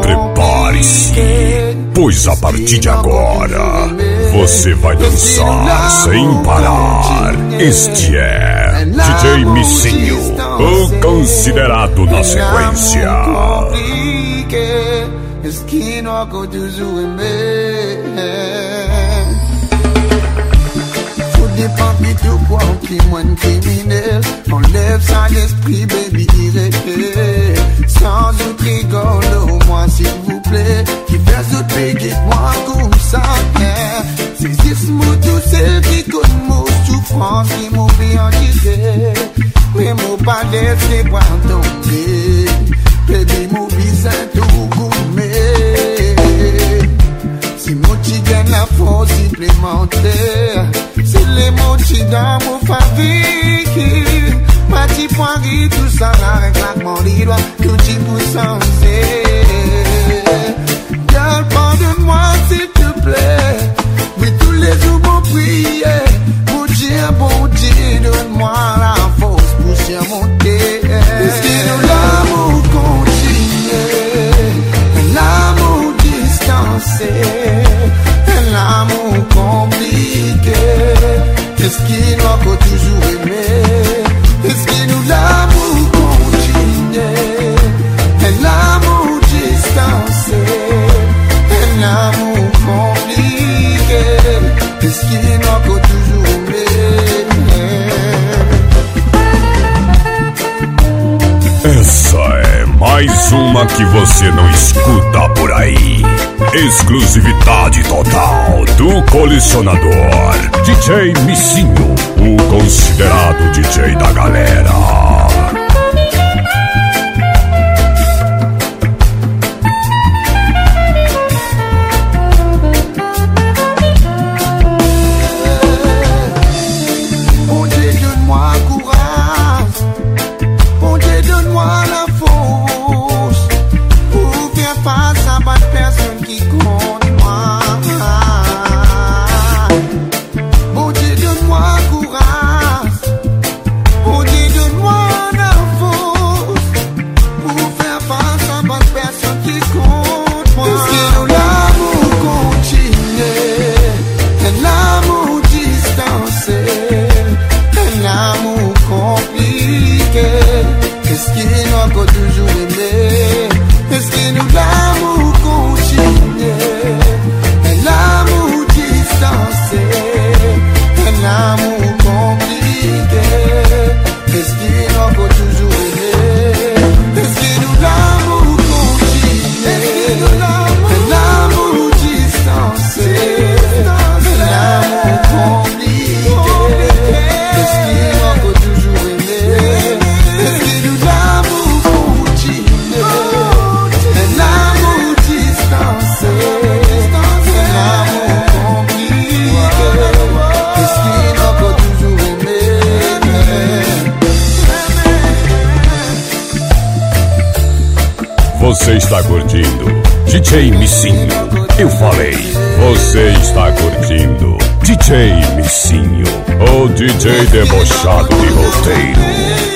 Prepare-se, pois a partir de agora você vai dançar sem parar. Este é DJ Missinho, o considerado na sequência. dépend moins criminel. Enlève ça l'esprit baby irréel. Sans doute rigole au moins s'il vous plaît. Qui fait ce pays moi comme ça Saisir ce mot tout celle qui connaît mot souffrance qui m'oublie en tirer Mais mon palais c'est pas tomber Baby m'oublie c'est tout gourmet. Si mon tigre la force supplémentaire les mots d'amour fabriqué Ma petite poirie, tout ça avec claquement des doigts Tout petit poussant Essa é mais uma que você não escuta por aí. Exclusividade total do colecionador DJ Missinho, o considerado DJ da galera. Você está curtindo DJ Missinho. Eu falei, você está curtindo DJ Missinho, o DJ debochado de roteiro.